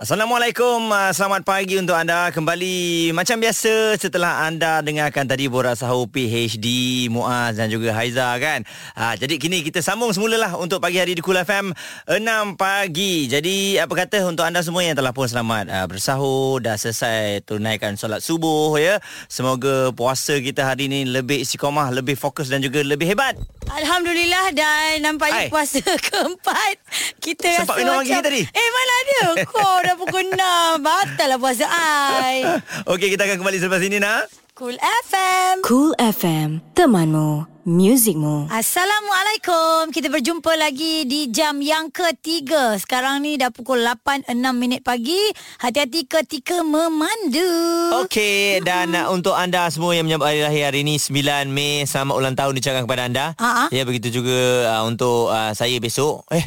Assalamualaikum, uh, selamat pagi untuk anda kembali macam biasa setelah anda dengarkan tadi Borak Sahur PHD, Muaz dan juga Haiza kan. Uh, jadi kini kita sambung semula lah untuk pagi hari di Kul FM 6 pagi. Jadi apa kata untuk anda semua yang telah pun selamat uh, bersahur, dah selesai tunaikan solat subuh ya. Semoga puasa kita hari ini lebih istiqomah, lebih fokus dan juga lebih hebat. Alhamdulillah dan nampaknya Hai. puasa keempat kita Sempat rasa minum macam lagi tadi? Eh mana ada Kau dah pukul 6 Batal lah puasa ai. Okey, kita akan kembali selepas ini nak. Cool FM Cool FM, temanmu, muzikmu. Assalamualaikum Kita berjumpa lagi di jam yang ketiga Sekarang ni dah pukul 8.06 minit pagi Hati-hati ketika memandu Okey dan uh, untuk anda semua yang menyambut hari lahir hari ini 9 Mei selamat ulang tahun diucapkan kepada anda. Ha-ha. Ya begitu juga uh, untuk uh, saya besok. Eh.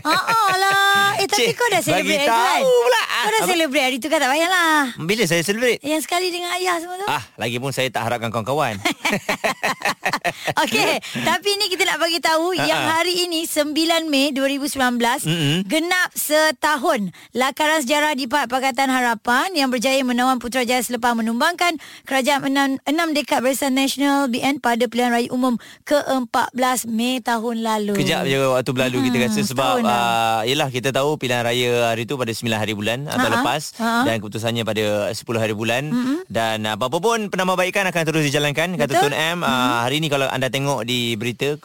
Haa lah Eh tapi Cik, kau dah celebrate hari tu kan pula. Kau dah Apa- celebrate hari tu kan tak payahlah Bila saya celebrate? Yang sekali dengan ayah semua tu Ah, lagi pun saya tak harapkan kawan-kawan. Okey, tapi ni kita nak bagi tahu Ha-ha. yang hari ini 9 Mei 2019 Mm-mm. genap setahun lakaran sejarah di Pak Pakatan Harapan yang berjaya menawan Putrajaya selepas menumbangkan kerajaan enam, enam dekad Barisan Nasional BN pada pilihan raya umum ke-14 Mei tahun lalu. Kejap je waktu berlalu kita Hmm, rasa sebab uh, yelah kita tahu pilihan raya hari tu pada 9 hari bulan atau Ha-ha. lepas Ha-ha. dan keputusannya pada 10 hari bulan dan uh, apa-apa pun penambahbaikan akan terus dijalankan kata Betul. Tun M uh, hari ni kalau anda tengok di berita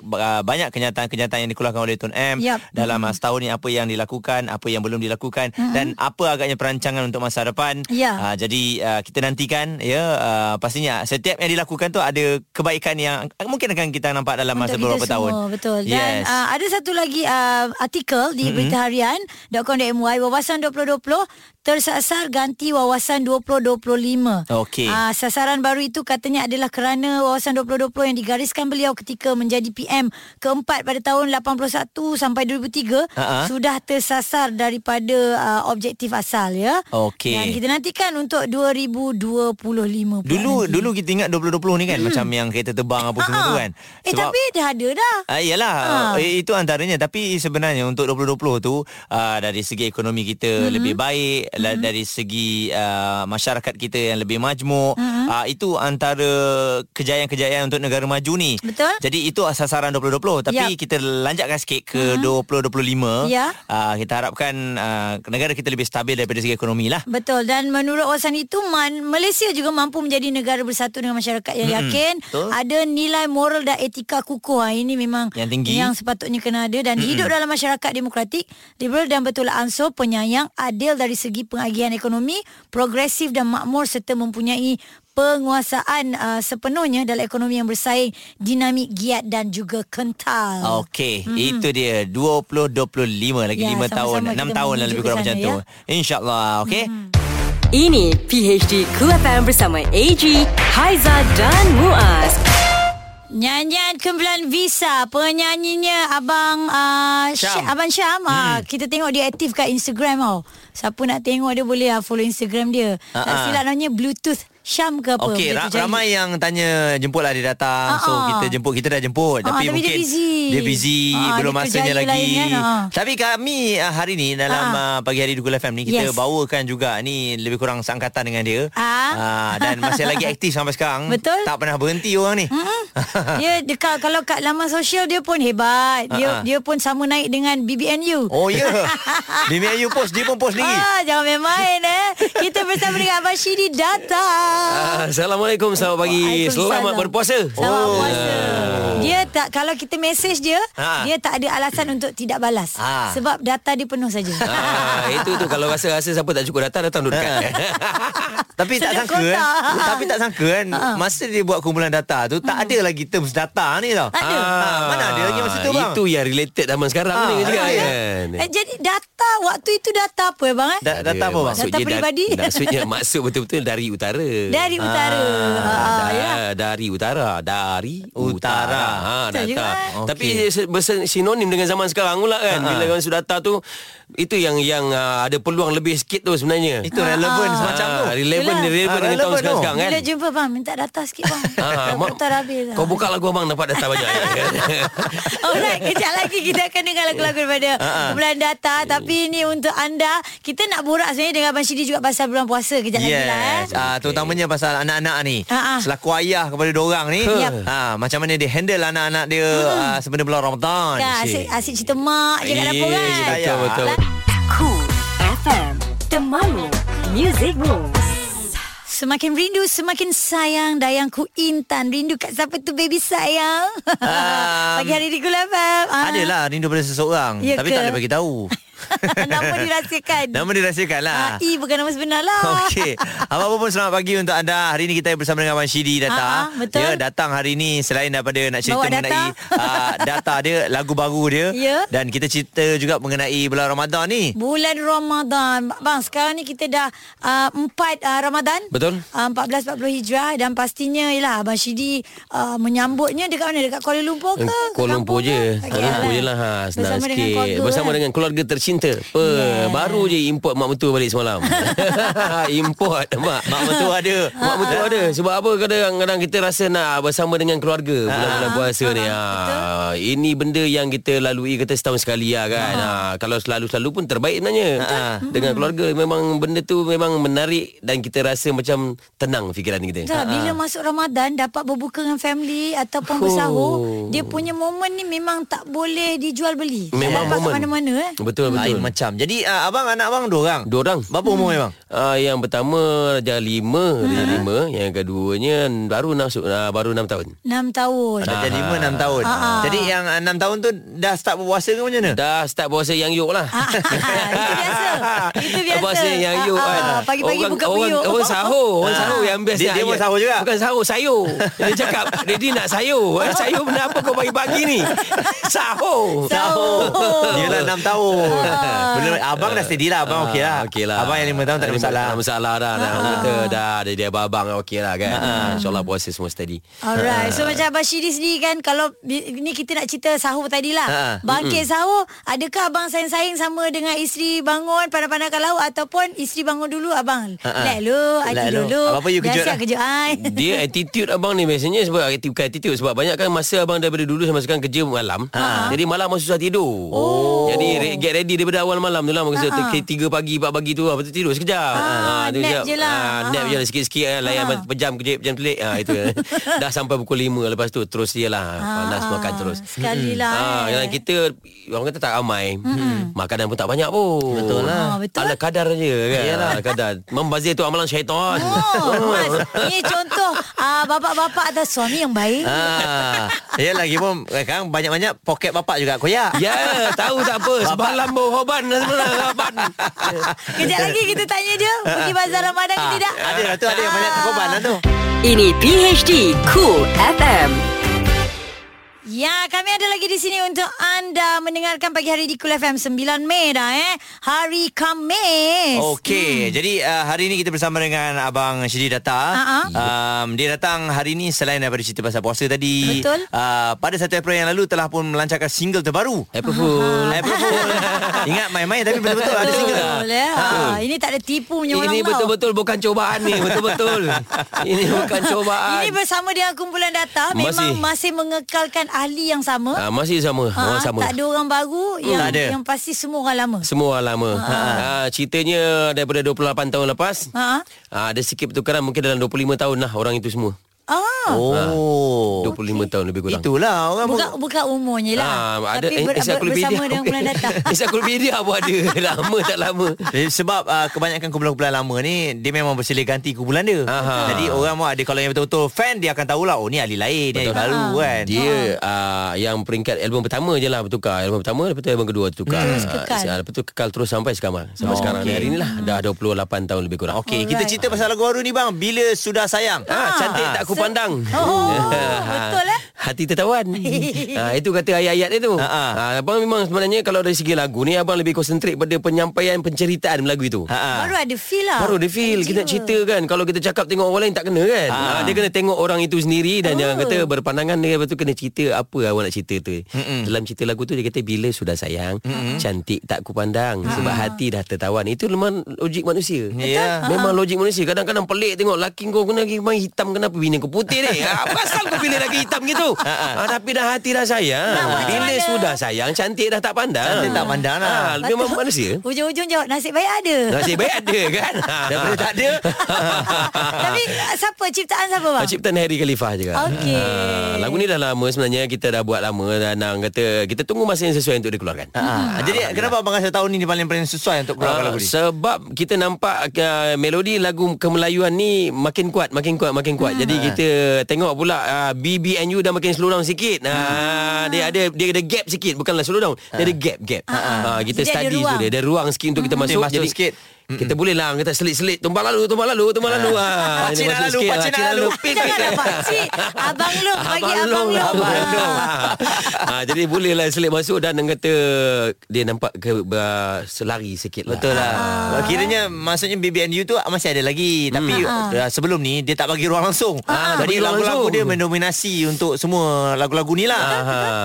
banyak kenyataan-kenyataan yang dikeluarkan oleh Tun M Yap. dalam uh, setahun ni apa yang dilakukan apa yang belum dilakukan dan apa agaknya perancangan untuk masa depan Ya. uh, jadi uh, kita nantikan ya uh, pastinya setiap yang dilakukan tu ada kebaikan yang mungkin akan kita nampak dalam masa Untuk beberapa tahun semua, Betul. Dan yes. uh, ada satu lagi uh, artikel di mm-hmm. berita harian.com.my wawasan 2020 tersasar ganti wawasan 2025. Okey. Uh, sasaran baru itu katanya adalah kerana wawasan 2020 yang digariskan beliau ketika menjadi PM keempat pada tahun 81 sampai 2003 Ha-ha. sudah tersasar daripada uh, objektif asal ya. Okey. Dan kita nantikan untuk 2025 pula Dulu nanti. dulu kita ingat 2020 ni kan hmm. macam yang kereta terbang apa semua Ha-ha. tu kan. Eh tapi dah ada dah. Ah iyalah Ha. ha. itu antaranya tapi sebenarnya untuk 2020 tu uh, dari segi ekonomi kita mm-hmm. lebih baik mm-hmm. dari segi uh, masyarakat kita yang lebih majmuk mm-hmm. uh, itu antara kejayaan-kejayaan untuk negara maju ni. Betul. Jadi itu sasaran 2020 tapi Yap. kita lanjutkan sikit ke mm-hmm. 2025. Ya. Uh, kita harapkan uh, negara kita lebih stabil daripada segi ekonomi lah. Betul dan menurut wawasan itu man, Malaysia juga mampu menjadi negara bersatu dengan masyarakat yang Mm-mm, yakin betul. ada nilai moral dan etika kukuh. Ha, ini memang Yang tinggi. yang sepatutnya kena ada dan Mm-mm. hidup dalam masyarakat demokratik, liberal dan betul ansur, penyayang, adil dari segi pengagihan ekonomi, progresif dan makmur serta mempunyai penguasaan uh, sepenuhnya dalam ekonomi yang bersaing, dinamik, giat dan juga kental. Okey, mm-hmm. itu dia 2025 lagi Ya, 5 tahun, sama-sama 6 kita tahun lah lebih kurang sana, macam tu. ya. InsyaAllah, okey. Hmm. Ini PHD Cool FM bersama AG, Haiza dan Muaz. Nyanyian Kembilan Visa Penyanyinya Abang uh, Syam. Syam. Abang Syam hmm. uh, Kita tengok dia aktif kat Instagram tau Siapa nak tengok dia boleh uh, follow Instagram dia Ah, Tak ah. silap namanya Bluetooth Syam ke apa Okey, ra- ramai yang tanya jemputlah dia datang. So Ah, ah. kita jemput, kita dah jemput Ah, tapi, tapi dia mungkin busy. dia busy, Ah, belum dia masanya lagi. lain kan. Tapi kami ah, hari ni dalam uh, pagi hari di Kul FM ni kita Yes. bawakan juga ni lebih kurang seangkatan dengan dia. Ah, dan masih lagi aktif sampai sekarang. Betul. Tak pernah berhenti orang ni. Mm-mm. dia dekat kalau kat laman sosial dia pun hebat. Ah, ah. Dia dia pun sama naik dengan BBNU. Oh ya. Yeah. Dia you post, dia pun post sendiri. Ah, jangan main-main eh. Kita bersama dengan Abang Syidi datang. Ah, Assalamualaikum Selamat pagi. Selamat berpuasa Selamat Oh. puasa. Dia tak kalau kita mesej dia, Ha. dia tak ada alasan untuk tidak balas. Ha. Sebab data dia penuh saja. ah, Itu tu Kalau rasa-rasa siapa tak cukup data Datang duduk dekat Tapi tak sangka kan. Tapi tak sangka kan Masa dia buat kumpulan data tu Tak ada lagi terms data ni tau Tak ada. Ah, Mana ada lagi masa tu bang Itu yang related zaman sekarang Ah, ni juga ya? kan Eh, jadi data waktu itu data apa bang eh? Da- data apa bang? Data Maksudnya peribadi. dar- Maksudnya maksud betul-betul dari utara. Dari utara. Ah, ya. Da, dari utara dari Utara. utara ha Betul juga, data eh? tapi sinonim dengan zaman sekarang pula kan Ha-ha. bila orang sudah data tu itu yang yang uh, ada peluang lebih sikit tu sebenarnya Itu relevan Ah. semacam tu. Ah, relevan Yelah. relevan Ah, dengan tahun sekarang, sekarang kan Bila jumpa bang minta data sikit bang. Ah, mak- putar habis dah. Kau buka lagu abang dapat data banyak. Alright, kejap lagi kita akan dengar lagu-lagu daripada kumpulan data. Tapi ini untuk anda, kita nak borak sebenarnya dengan Abang Syidi juga pasal bulan puasa kejap lagi lah eh. Yes. Ah, terutamanya pasal anak-anak ni. Ha, ha. Selaku ayah kepada diorang ni. Ah, macam mana dia handle anak-anak dia ah, sebelum bulan Ramadan. Kan, asyik, asyik cerita mak je kat dapur kan. Betul betul. Cool FM Temanmu Music Rules Semakin rindu, semakin sayang Dayangku Intan Rindu kat siapa tu baby sayang Um, Pagi hari di Kul FM ah. Adalah rindu pada seseorang. Ya tapi ke? tak boleh bagi tahu. Nama dirahsiakan Nama dirahsiakan lah. ah, I bukan nama sebenar lah Okey. Apa-apa pun selamat pagi untuk anda. Hari ini kita bersama dengan Abang Syidi Ah, ah, Data. betul. Ya, datang hari ini selain daripada nak cerita Bawa mengenai data. uh, data dia, lagu baru dia. Ya. Dan kita cerita juga mengenai bulan Ramadan ni. Bulan Ramadan Bang sekarang ni kita dah uh, 4 uh, Ramadan Betul. uh, 1440 Hijrah Dan pastinya Yelah Abang Syidi uh, Menyambutnya dekat mana Dekat Kuala Lumpur ke Ke Kuala Lumpur je? Kuala Lumpur je lah ha, Senang Bersama dengan sikit keluarga, Bersama kan? dengan keluarga tercinta Apa Yes. Baru je import mak mentua balik semalam. Import Mak. Mak mentua ada. Mak mentua ada. Sebab apa? Kadang-kadang kita rasa nak Bersama dengan keluarga Bulan-bulan puasa ni. ha. Ini benda yang kita lalui Kata setahun sekali lah kan. Ha. Kalau selalu-selalu pun terbaik sebenarnya. Dengan keluarga Memang benda tu Memang menarik Dan kita rasa macam Tenang fikiran kita. Tak, bila masuk Ramadan dapat berbuka dengan family ataupun bersahur, dia punya momen ni memang tak boleh dijual beli. Tak Memang dapat momen. mana-mana eh. Betul betul Lain macam. Jadi uh, abang anak abang dua orang. Dua orang Berapa umur bang? Uh, yang pertama Darjah lima Darjah lima Yang keduanya Baru masuk uh, Baru enam tahun 6 tahun. Darjah lima enam tahun. Ah, ah. Jadi yang enam tahun tu dah start berpuasa ke macam mana? Dah start puasa yang yuk lah Ah, itu biasa. Itu biasa. Puasa yang yuk kan Pagi-pagi orang, buka orang, puyuk. orang sahur Orang Ah. sahur yang best Dia- dia pun sahur juga? Bukan sahur Sayur Dia cakap Daddy nak sayur Eh, Sayur benda apa kau pagi-pagi ni Sahur Sahur. Yelah enam tahun. Belum abang dah steady lah, abang okey lah. Ah, Okey lah Abang yang lima tahun tak ada masalah. Tak ada masalah dah Dah kata dah Dia, dia abang okey lah kan InsyaAllah puasa semua steady Alright So macam Abang Syidi sendiri kan Kalau ni kita nak cerita sahur tadi lah. Bangkit sahur Adakah abang sayang-sayang sama dengan isteri bangun Pandang-pandangkan laut Ataupun isteri bangun dulu Abang. Let lu lu. dulu Apa-apa you kejut lah. ai. Dia attitude abang ni biasanya sebab attitude bukan attitude sebab banyak kan masa abang daripada dulu sampai sekarang kerja malam. Jadi malam abang susah tidur. Oh. Jadi get ready daripada awal malam tu lah masa Ha, ha. uh 3 pagi 4 pagi tu ah betul tidur sekejap. Ah, tu nap sekejap. je lah. Ah, nap Ha. je lah sikit-sikit kan layan Ha. pejam kejap pejam pelik. Ha itu. Dah sampai pukul 5 lepas tu terus dia lah panas Ah, makan terus. Sekali lah Ah, eh. yang kita orang kata tak ramai. Makanan pun tak banyak pun. Betul lah. Ah, betul. Ala kadar je kan. Yalah. Ala kadar. Membazir tu amalan syaitan. Oh, Mas, ni contoh ah, bapak-bapak atau suami yang baik. Ah, ya lagi pun sekarang banyak-banyak poket bapak juga koyak. Ya, tahu tak apa. Semalam bawa hoban sebenarnya hoban. Kejap lagi kita tanya dia pergi bazar Ramadan ke tidak. Ada lah tu ada yang banyak korban lah tu. Ini PHD Cool FM Ya, kami ada lagi di sini untuk anda mendengarkan pagi hari di Kul FM 9 Mei dah eh. Hari Khamis. Okey, jadi uh, hari ini kita bersama dengan abang Syedi Data. Ha-ha. Um, dia datang hari ini selain daripada cerita pasal puasa tadi. Betul. Uh, pada 1 April yang lalu telah pun melancarkan single terbaru. April Fool. April Fool. Ingat main-main tapi betul-betul ada single. Betul ya. Ha, ini tak ada tipu punya orang Ini tau. betul-betul bukan cobaan ni, betul-betul. Ini bukan cobaan. Ini bersama dengan kumpulan data memang Masih. masih mengekalkan ahli yang sama. Ah, masih sama, Ha, orang sama. Tak ada orang baru yang tak ada. yang pasti semua orang lama. Semua orang lama. Ha. ceritanya daripada 28 tahun lepas. Ha. Ha, ada sikit pertukaran mungkin dalam 25 tahun lah orang itu semua. Ah. Oh. 25 tahun lebih kurang. Itulah orang Bukan bukan umurnya lah. Ah, ada Tapi ber, bersama dengan kumpulan data. ensiklopedia pun ada. lama tak lama. Eh, Sebab uh, kebanyakan kumpulan-kumpulan lama ni Dia memang bersilih ganti kumpulan dia Aha. Jadi orang pun ada Kalau yang betul-betul fan Dia akan tahulah Oh ni ahli lain Ni ahli Betul. baru kan Dia uh, yang peringkat album pertama je lah bertukar. Album pertama lepas tu album kedua tukar. Ah, kekal. uh, lepas tu kekal terus sampai sekarang. Sampai Oh, sekarang okey. ni hari ni lah dah 28 tahun lebih kurang. Okey, kita cerita pasal lagu baru ni bang. Bila sudah sayang. Ah, cantik tak ku pandang. Oh, betul eh? hati tertawan. ha, itu kata ayat-ayat dia tu. Ha, ha. Ha, abang memang sebenarnya kalau dari segi lagu ni abang lebih konsentrate pada penyampaian penceritaan lagu itu. Ha. Baru ada feel lah. Baru dia feel Kita nak cerita kan Kalau kita cakap Tengok orang lain tak kena kan Ah. ha. Dia kena tengok orang itu sendiri Dan Oh. jangan kata Berpandangan dia Lepas tu kena cerita Apa awak nak cerita tu Mm-mm. Dalam cerita lagu tu Dia kata Bila sudah sayang Mm-mm. Cantik tak ku pandang Sebab hati dah tertawan Itu memang logik manusia Ya. Memang logik manusia Kadang-kadang pelik tengok Laki kau kena main hitam Kenapa bini kau putih ni ha, Apa asal kau pilih lagi hitam gitu ha, Tapi dah hati dah sayang Bila sudah sayang Cantik dah tak pandang Cantik tak pandang lah. ha, Memang manusia Ujung-ujung jawab nasib baik ada. Nasib baik ada kan Daripada tak ada. Tapi siapa ciptaan siapa bang? Ciptaan Harry Khalifah juga. Okey. Ha, lagu ni dah lama sebenarnya kita dah buat lama dan orang kata kita tunggu masa yang sesuai untuk dikeluarkan. Ha. Jadi kenapa abang rasa tahun ni paling paling sesuai untuk keluarkan Ah, lagu ni? sebab kita nampak uh, melodi lagu kemelayuan ni makin kuat makin kuat makin kuat. Jadi kita tengok pula uh, BBNU dah makin slow down sikit. Uh, dia ada dia ada gap sikit bukanlah slow down. Dia ada gap gap. Uh, kita Jadi study tu dia ada ruang sikit untuk kita masuk. masuk Jadi sikit. Kita boleh lah kita selit-selit tumbang lalu tumbang lalu tumbang lalu. Ah, Pakcik ini nak masuk lalu, sikit, pakcik nak lalu. Nak pakcik. Abang Long bagi Abang Long. Abang Long. Ah. ha, jadi bolehlah selit masuk dan orang kata dia nampak ke uh, selari sikit lah. Betul lah. Ah. Kiranya maksudnya BBNU tu masih ada lagi tapi uh, sebelum ni dia tak bagi ruang langsung. Ah, tak Jadi lagu-lagu langsung. dia mendominasi untuk semua lagu-lagu ni lah.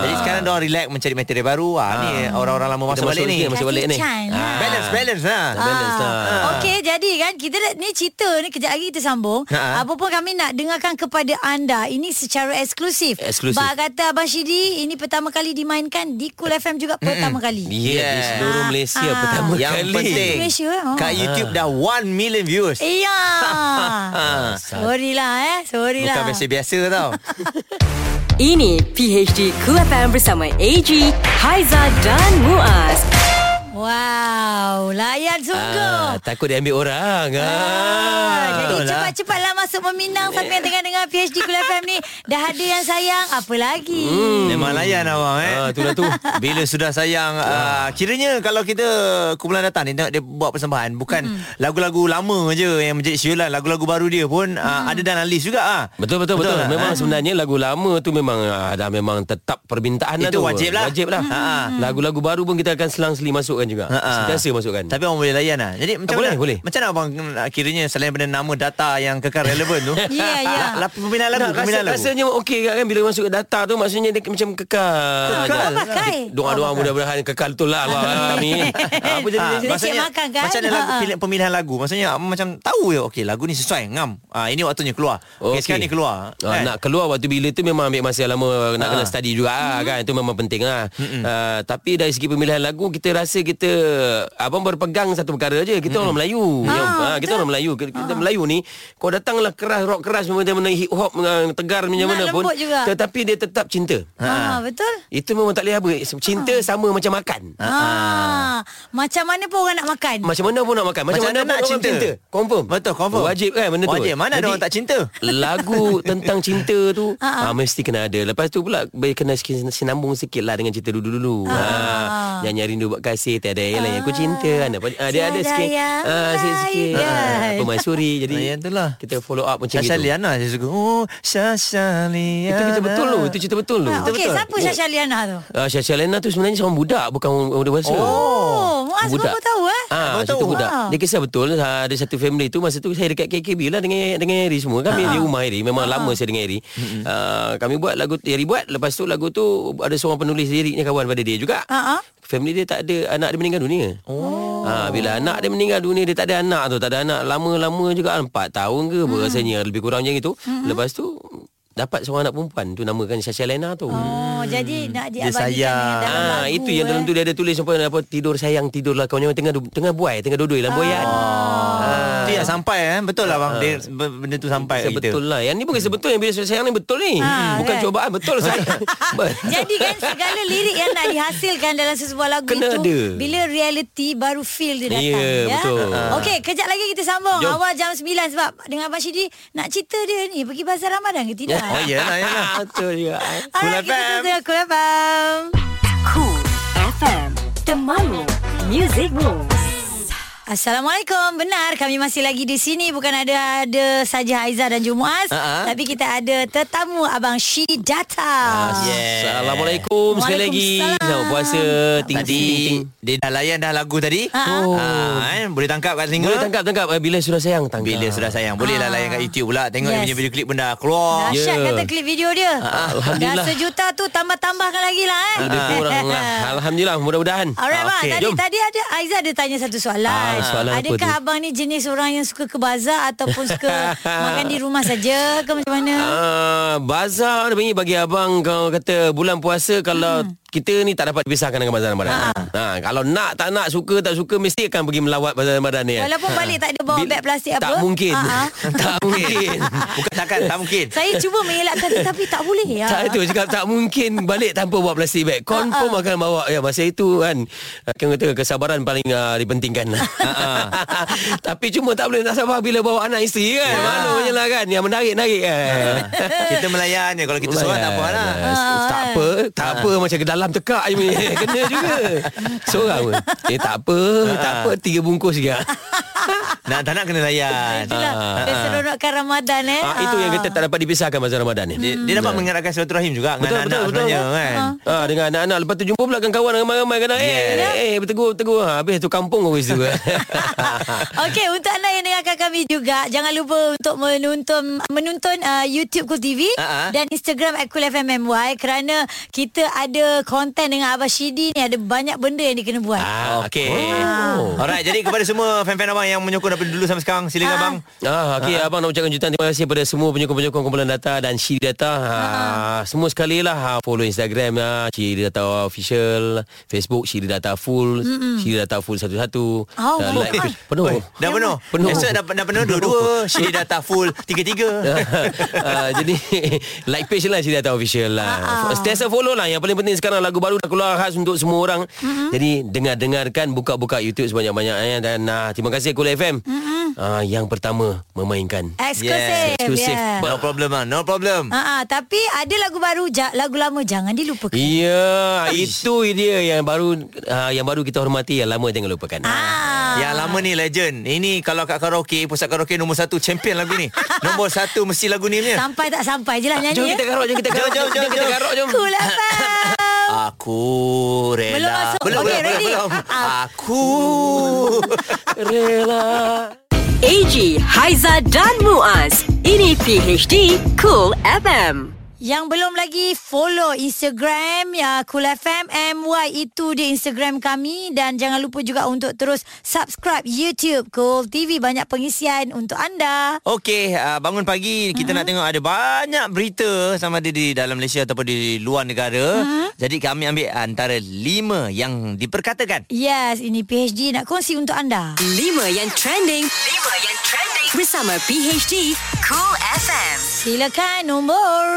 Jadi sekarang dia relax mencari materi baru. Ah ni orang-orang lama Kita masuk balik masuk ni. masuk balik ni. Ah. Balance balance lah. Balance lah. Okey, jadi kan kita ni cerita ni kejap lagi kita sambung. Ha. Apa pun kami nak dengarkan kepada anda ini secara eksklusif. Eksklusif. Bak kata Abang Syidi ini pertama kali dimainkan di Cool FM juga pertama kali. Ya, yeah, di Yes. seluruh Malaysia Ah. pertama Yang kali. penting Malaysia, oh. kat YouTube dah 1 million viewers. Iya. Ah. Sorry lah eh. Sorry Bukan lah. biasa-biasa tau. Ini PHD Cool FM bersama AG, Haiza dan Muaz. Wow, layan sungguh. Ah, takut dia ambil orang. Ah, Ah. jadi lah. cepat-cepatlah masuk meminang Siapa yang tengah dengar PHD Kul FM ni Dah ada yang sayang Apa lagi Hmm. Memang layan abang eh. Ah, itulah tu. Bila sudah sayang uh, Kiranya kalau kita Kumpulan datang ni Tengok dia buat persembahan Bukan lagu-lagu lama je Yang menjadi siulan Lagu-lagu baru dia pun uh, Ada dalam list juga ah. Betul betul betul. Betul lah, memang ha? sebenarnya lagu lama tu memang ah, dah memang tetap permintaan Itu tu. wajib lah. Wajib lah. Ha, ha. Lagu-lagu baru pun kita akan selang-seli masukkan juga. Ha, ha. Sentiasa masukkan. Tapi orang boleh layan lah Jadi macam boleh, mana boleh. Macam mana abang uh, Kiranya selain daripada nama data Yang kekal relevan tu Ya, ya. la- Pembinaan lagu rasa, rasanya okey kan bila masuk ke data tu maksudnya dia macam kekal. Kekal. Apa pakai Doa-doa mudah-mudahan kekal betul lah. Allah, Amin. Apa jadi Ah, maksudnya kan? Macam mana lagu, Ha, ha. pilih, pemilihan lagu Maksudnya macam tahu je Okey lagu ni sesuai Ngam ah, Ini waktunya keluar Okey okay, sekarang ni keluar Ah, kan? Nak keluar waktu bila tu memang ambil masa lama nak Ah. kena study juga ah, kan itu memang penting lah. Tapi dari segi pemilihan lagu kita rasa kita abang berpegang satu perkara je kita orang Melayu. Ah, Ya, ah, kita betul. orang Melayu. Kita, kita Melayu ni kau datanglah keras rock keras macam mana hip hop uh, tegar macam mana pun juga. tetapi dia tetap cinta. Ah, betul Itu memang tak boleh apa. Cinta sama macam makan. Ah. Macam mana pun orang nak makan Macam mana pun nak makan Macam, Macam mana, mana pun nak orang cinta. cinta Confirm Betul, confirm. Wajib kan benda tu Wajib. Mana ada orang tak cinta? Lagu tentang cinta tu Ah, ah, Mesti kena ada Lepas tu pula boleh Kena sinambung sikit lah Dengan cerita dulu-dulu ah. Nyanyi rindu buat kasih Tiada yang lain. Aku cinta ah, Dia ada Tiada sikit. yang ah, sikit-sikit. Lain. ah, Pemaisuri Jadi Ah, yang tu lah. Kita follow up macam Syasha gitu. Liana saya suka. Oh Syasha Liana. Itu kita betul tu Itu cerita betul tu. Ah, Okey siapa Syasha Liana tu? Ah, Syasha Lena tu sebenarnya seorang budak Bukan orang dewasa. Oh Muaz baru tahu eh? Ah, Baru cerita tahu. budak. Dia kisah betul ah, ada satu family tu masa tu saya dekat KKB lah dengan dengan Eri semua. Kami di rumah Eri. Memang lama saya dengan Eri. Ah, kami buat lagu Eri buat lepas tu lagu tu ada seorang penulis liriknya kawan pada dia juga. Family dia tak ada anak dia meninggal dunia. Oh. Ha, bila anak dia meninggal dunia dia tak ada anak tu, tak ada anak lama-lama juga 4 tahun ke hmm. rasanya lebih kurang macam itu. Hmm. Lepas tu dapat seorang anak perempuan tu namakan Syasha Lena tu. Oh, jadi nak Dia sayang. dalam Ah lagu, itu yang dalam eh. tu dia ada tulis apa apa tidur sayang tidurlah kau jangan tengah tengah buai tengah duduk dalam boyan. Ah. Itu yang sampai eh Betul lah bang dia, Benda tu sampai kita Betul lah Yang ni bukan sebetul Yang bila sayang ni betul ni Ah, Bukan kan? cubaan Betul sayang Jadi kan segala lirik yang nak dihasilkan dalam sesebuah lagu Kena itu ada. bila reality baru feel dia datang Ya, ya. betul. Okey, kejap lagi kita sambung Jom. awal jam 9 sebab dengan Abang Syidi nak cerita dia ni pergi bazar Ramadan ke tidak? Oh ya lah ya lah Betul juga Alright, kita FM. Cool FM. Cool FM. Temanmu. Music Rules. Assalamualaikum. Benar kami masih lagi di sini bukan ada ada saja Aiza dan Jumuaz Ha-ha. tapi kita ada tetamu abang Data. Ah, Yeah. Assalamualaikum sekali lagi. Selamat puasa. Ting Tadi ting ting. dia dah layan dah lagu tadi. Ha. Oh. Ha, boleh tangkap kat telinga. Boleh tangkap tangkap Eh, bila sudah sayang tangkap. Bila sudah sayang Boleh lah Ah. layan kat YouTube pula Tengok Yes. dia punya video klip pun dah keluar Dahsyat Ya. kata klip video dia. Alhamdulillah. Dah sejuta tu tambah-tambahkan lagi lah eh. Lebih kurang lah. Alhamdulillah mudah-mudahan. Alright bang, Okey, tadi jom. tadi ada Aiza ada tanya satu soalan. Ah, soalan apa Adakah abang ni jenis orang yang suka ke bazar ataupun suka makan di rumah saja ke macam mana? Ah, bazar bagi abang kalau kata bulan puasa kalau Hmm. Kita ni tak dapat dipisahkan dengan bazar Ramadan. Ha. kalau nak tak nak suka tak suka mesti akan pergi melawat bazar Ramadan ni. kan. Walaupun balik tak ada bawa Bil- beg plastik apa? Tak mungkin. Ah, ah. tak mungkin. Bukan takkan Tak mungkin Saya cuba mengelakkan tetapi tak boleh ya. Tak itu cakap tak mungkin balik tanpa bawa plastik bag. Confirm akan bawa ya masa itu kan. Kan kata kesabaran paling uh, dipentingkan. Tapi cuma tak boleh nak sabar bila bawa anak isteri kan. Maknanya lah kan yang menarik-narik kan. Kita melayan je Kalau kita seorang tak apa lah Tak apa Tak apa Macam ke dalam tekak je ni Kena juga. Seorang pun Eh tak apa. Tak apa Tiga bungkus je Nak tak nak kena layan. Itulah Ah, keseronokan Ramadan eh. ah, Itu yang kita tak dapat dipisahkan Masa Ramadan ni. Dia, dia dapat mengeratkan silaturahim juga Betul, Dengan betul, anak betul. sebenarnya kan? Ah, dengan anak-anak. Lepas tu jumpa pula dengan kawan Ramai-ramai kena Eh, Yeah. eh, eh bertegur, ha, Habis tu kampung habis tu Okey, untuk anda yang dengarkan kami juga, jangan lupa untuk menonton menonton uh, YouTube Cool TV Ah, ah. dan Instagram at MY kerana kita ada konten dengan Abah Shidi ni ada banyak benda yang dia kena buat. ah, Okey. Oh. Alright, jadi kepada semua fan-fan abang yang menyokong daripada dulu sampai sekarang, silakan Ah. bang. Ah, okey abang nak ucapkan jutaan terima kasih kepada semua penyokong-penyokong kumpulan data dan Ciri Data. Ha, semua sekali lah ha, follow Instagram lah Ciri Data official, Facebook Ciri Data full, Ciri Data full satu-satu. Oh, dan like God. page penuh. Dah penuh. Penuh. Esok dah, dah penuh dua-dua. Syedi data full tiga-tiga. uh, jadi like page lah Ciri Data official lah. Uh-huh. Sentiasa follow lah. Yang paling penting sekarang lagu baru dah keluar khas untuk semua orang. Uh-huh. Jadi dengar-dengarkan buka-buka YouTube sebanyak-banyaknya dan uh, terima kasih Kul FM. Uh-huh. Uh, yang pertama memainkan Eksklusif. Yes, eksklusif. Yeah. No problem bang, no problem. Ha, tapi ada lagu baru, ja, lagu lama jangan dilupakan. Ya, itu dia yang baru uh, yang baru kita hormati yang lama jangan lupakan. Ah. Yang lama ni legend. Ini kalau kat karaoke, pusat karaoke nombor satu champion lagu ni. nombor satu mesti lagu ni punya. Sampai tak sampai je lah nyanyi. Jom ya. kita garuk, jom kita garuk, Jom, jom, kita jom. garuk, jom. Cool FM. Aku rela. Belum masuk. Belum, Okey, belum, belum, ready? belum. Ah. Aku. Rela. AG, Haiza dan Muaz. Ini PHD Cool FM. Yang belum lagi follow Instagram ya Cool FM MY itu dia Instagram kami dan jangan lupa juga untuk terus subscribe YouTube Cool TV banyak pengisian untuk anda. Okey, uh, bangun pagi kita nak tengok ada banyak berita sama ada di dalam Malaysia ataupun di luar negara. Jadi kami ambil antara lima yang diperkatakan. Yes, ini PHD nak kongsi untuk anda. 5 yang trending. 5 yang trending. Bersama PHD Cool FM. Silakan nombor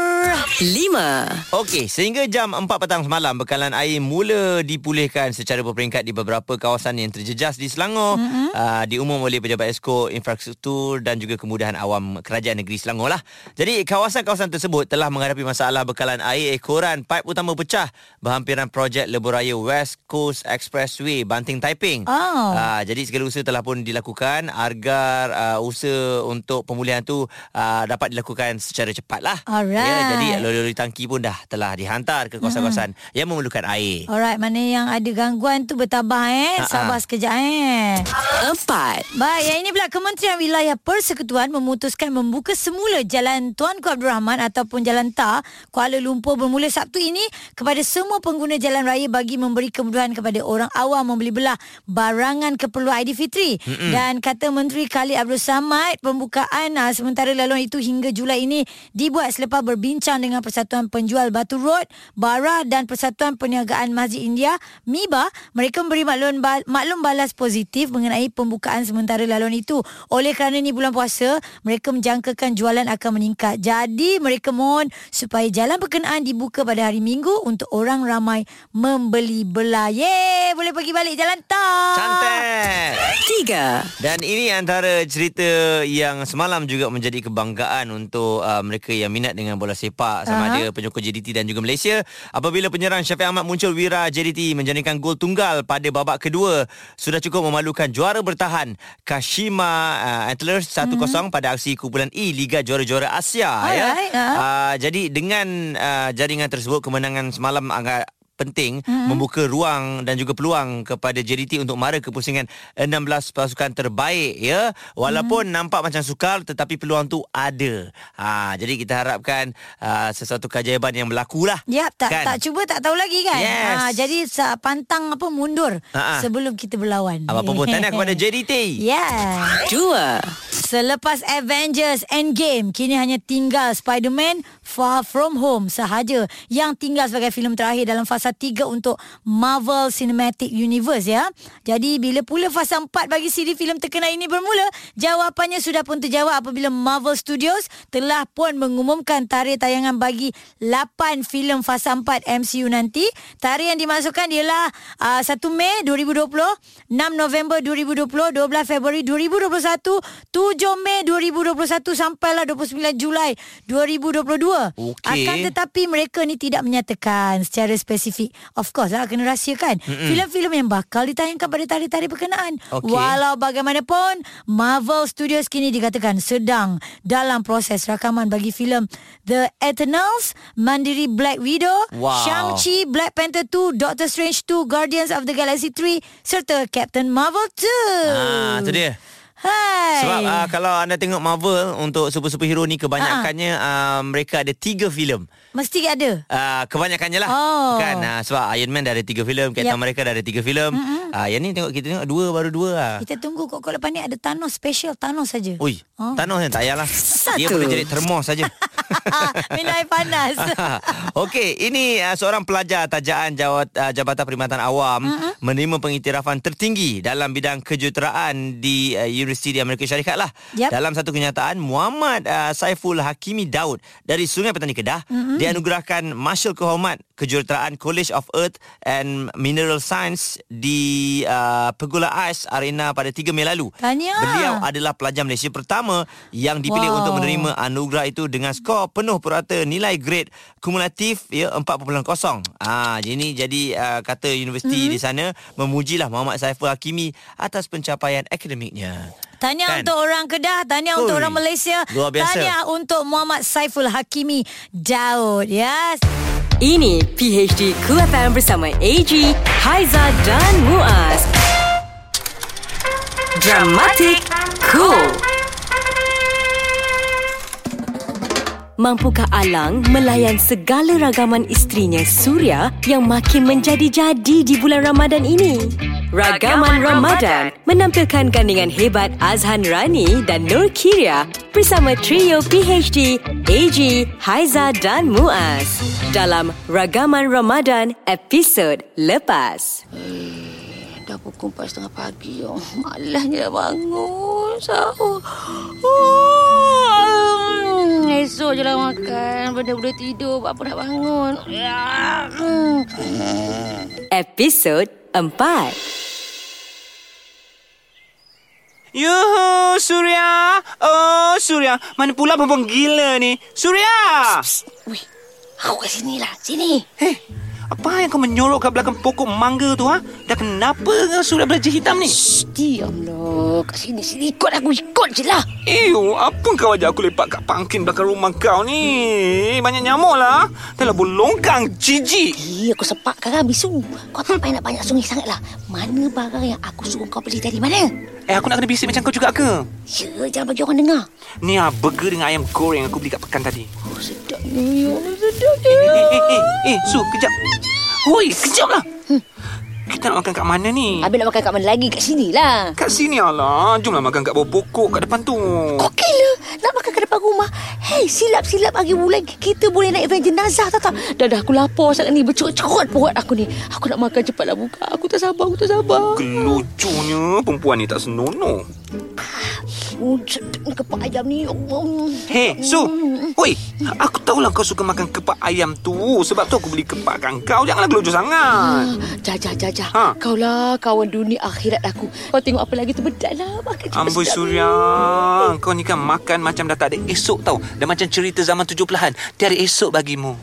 5. Okey, sehingga jam 4 petang semalam bekalan air mula dipulihkan secara berperingkat di beberapa kawasan yang terjejas di Selangor. Mm-hmm. Uh, diumum oleh Pejabat Esko Infrastruktur dan juga Kemudahan Awam Kerajaan Negeri Selangor lah. Jadi kawasan-kawasan tersebut telah menghadapi masalah bekalan air ekoran paip utama pecah berhampiran projek lebuh raya West Coast Expressway Banting Taiping. Oh. Uh, jadi segala usaha telah pun dilakukan agar uh, usaha untuk pemulihan tu uh, dapat dilakukan secara cepat lah. Alright. Ya, jadi lori-lori tangki pun dah telah dihantar ke kawasan-kawasan hmm. yang memerlukan air. Alright, mana yang ada gangguan tu bertabah eh. Ha-ha. Sabar sekejap eh. 4. Baik, yang ini pula Kementerian Wilayah Persekutuan memutuskan membuka semula Jalan Tuanku Abdul Rahman ataupun Jalan TAR Kuala Lumpur bermula Sabtu ini kepada semua pengguna jalan raya bagi memberi kemudahan kepada orang awam membeli belah barangan keperluan Aidilfitri. Mm-mm. Dan kata Menteri Khalid Abdul Samad, pembukaan uh, sementara laluan itu hingga Julai ini dibuat selepas berbincang dengan Persatuan Penjual Batu Road, Bara dan Persatuan Perniagaan Masjid India, MIBA. Mereka memberi maklum, ba- maklum balas positif mengenai pembukaan sementara laluan itu. Oleh kerana ni bulan puasa, mereka menjangkakan jualan akan meningkat. Jadi mereka mohon supaya jalan berkenaan dibuka pada hari Minggu untuk orang ramai membeli belah. Yeay, boleh pergi balik jalan tak? Cantik. 3. Dan ini antara cerita yang semalam juga menjadi kebanggaan untuk uh, mereka yang minat dengan bola sepak sama Aha. ada penyokong JDT dan juga Malaysia apabila penyerang Syafiq Ahmad muncul wira JDT menjadikan gol tunggal pada babak kedua sudah cukup memalukan juara bertahan Kashima uh, Antlers 1-0 mm-hmm. pada aksi kumpulan E Liga Juara-Juara Asia ya. Alright, aha. Uh, jadi dengan uh, jaringan tersebut kemenangan semalam agak penting hmm. membuka ruang dan juga peluang kepada JDT untuk mara ke pusingan 16 pasukan terbaik ya walaupun hmm. nampak macam sukar tetapi peluang tu ada ha jadi kita harapkan uh, sesuatu keajaiban yang berlaku lah Ya, tak kan? tak cuba tak tahu lagi kan. Yes. Ha, jadi pantang apa mundur Ha-ha. sebelum kita berlawan. apa pun tahniah kepada JDT Yeah. Dua. Selepas Avengers Endgame, kini hanya tinggal Spider-Man Far From Home sahaja yang tinggal sebagai filem terakhir dalam fasa 3 untuk Marvel Cinematic Universe ya. Jadi bila pula fasa 4 bagi siri filem terkenal ini bermula? Jawapannya sudah pun terjawab apabila Marvel Studios telah pun mengumumkan tarikh tayangan bagi 8 filem fasa 4 MCU nanti. Tarikh yang dimasukkan ialah uh, 1 Mei 2020, 6 November 2020, 12 Februari 2021, 7 Mei 2021 sampailah 29 Julai 2022. Okey. Akan tetapi mereka ni tidak menyatakan secara spesifik. Of course lah kena rahsiakan. Mm-mm. Filem-filem yang bakal ditayangkan pada tarikh-tarikh berkenaan. Okey. Walau bagaimanapun Marvel Studios kini dikatakan sedang dalam proses rakaman bagi filem The Eternals, Mandiri Black Widow, Wow. Shang-Chi, Black Panther 2, Doctor Strange 2, Guardians of the Galaxy 3 serta Captain Marvel 2. ha tu dia Hai. Sebab uh, kalau anda tengok Marvel untuk super-superhero ni kebanyakannya uh, mereka ada tiga filem. Mesti ada. Uh, kebanyakannya lah Oh. kan uh, sebab Iron Man dah ada tiga filem Captain Yep. America dah ada tiga filem uh, yang ni tengok kita tengok dua baru dua lah Kita tunggu kok lepas ni ada Thanos special Thanos saja. Ui, Oh. Thanos yang tak payahlah Dia boleh jadi termos saja Minum air panas. Okey, ini uh, seorang pelajar tajaan Jawat, uh, Jabatan Perkhidmatan Awam uh-huh. menerima pengiktirafan tertinggi dalam bidang kejuruteraan di uh, Universiti di Amerika Syarikat lah. Yap. Dalam satu kenyataan, Muhammad uh, Saiful Hakimi Daud dari Sungai Petani Kedah uh-huh. Dianugerahkan Marshal Kehormat Kejuruteraan College of Earth and Mineral Science di uh, Pegula Ais Arena pada 3 Mei lalu. Tahniah. Beliau adalah pelajar Malaysia pertama yang dipilih Wow. untuk menerima anugerah itu dengan skor penuh purata nilai grade kumulatif ya 4.0. Ah ini jadi uh, kata universiti hmm. di sana memujilah Muhammad Saiful Hakimi atas pencapaian akademiknya. Tahniah Kan? untuk orang Kedah, tahniah Ui, untuk orang Malaysia, luar biasa. tahniah untuk Muhammad Saiful Hakimi Daud. Ya. Ini PHD Cool FM bersama AG, Haiza dan Muaz. Dramatic Cool. Mampukah Alang melayan segala ragaman isterinya Surya yang makin menjadi-jadi di bulan Ramadan ini? Ragaman Ramadan menampilkan gandingan hebat Azhan Rani dan Nur Kiria bersama trio PHD, AG, Haiza dan Muaz dalam Ragaman Ramadan episod lepas. Dah pukul 4.30 pagi oh. Malasnya dah bangun Sahur oh. Esok je lah makan Benda-benda tidur Apa nak bangun ya. hmm. Episod 4 Yuhu, Surya. Oh, Surya. Mana pula perempuan gila ni? Surya! Ui, Aku kat sini lah Sini Eh, apa yang kau menyorok kat belakang pokok mangga tu, ha? Dah kenapa kau Surya belajar hitam ni? Shh, Diamlah Kat sini Sini ikut aku Ikut je lah Ew, apa kau ajak aku lepak kat pangkin belakang rumah kau ni? Banyak nyamuk lah. Dah lah berlongkang, jijik. Eh, aku sepakkan kan bisu Kau tak payah nak banyak sungai sangat lah Mana barang yang aku suruh kau beli tadi Mana? Eh, aku nak kena bisik macam kau juga ke? Ya, jangan bagi orang dengar Ni ah, burger dengan ayam goreng aku beli kat pekan tadi. Oh, sedapnya Ya Allah, sedapnya Eh, eh, eh, eh, Su, kejap. Hoi, kejap lah. Kita nak makan kat mana ni? Habis nak makan kat mana lagi? Kat sini lah Kat sini lah. Jomlah makan kat bawah pokok kat depan tu. Okey lah Nak makan kat depan rumah Hei silap-silap pagi bulan Kita boleh naik van jenazah tak tak Dah dah aku lapar sangat ni Bercerut-cerut perut aku ni Aku nak makan cepatlah buka Aku tak sabar Aku tak sabar Kelucunya perempuan ni tak senonoh. Oh, kepak ayam ni. Ya Allah. Hei, Su. Oi, aku tahulah kau suka makan kepak ayam tu. Sebab tu aku beli kepak kat kau. Janganlah gelojoh sangat. Jaja, jaja. Ha. Kau lah kawan dunia akhirat aku. Kau tengok apa lagi tu berdalam. Makan juga Amboi. Surya Kau ni kan makan macam dah tak ada esok tau Dah macam cerita zaman 70-an Tiada esok bagimu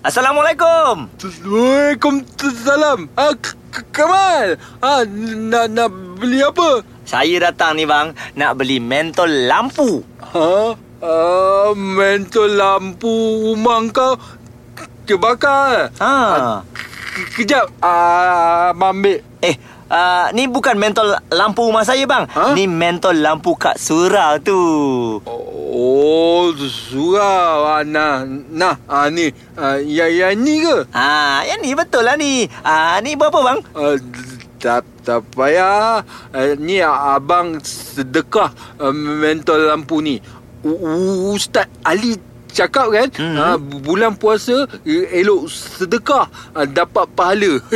Assalamualaikum. Waalaikumsalam. Ah, Kamal. Ah, nak nak beli apa? Saya datang ni bang nak beli mentol lampu. Ha? Ah, mentol lampu rumah kau terbakar. Ha. Ke- Kejap. Ah, ambil. Eh, uh, ni bukan mentol lampu rumah saya bang. Ha? Ni mentol lampu Kak Surau tu. Oh, surau. Ah, nah, nah. Ah, ni. Ah, yang, yang ni ke? Ha, yang ni betul lah ni. Ah, ni berapa bang? Ah, tak, tak payah. Ah, ni ah, abang sedekah ah, mentol lampu ni. U- Ustaz Ali cakap kan Hmm. hmm. ha, bulan puasa eh, elok sedekah ha, dapat pahala.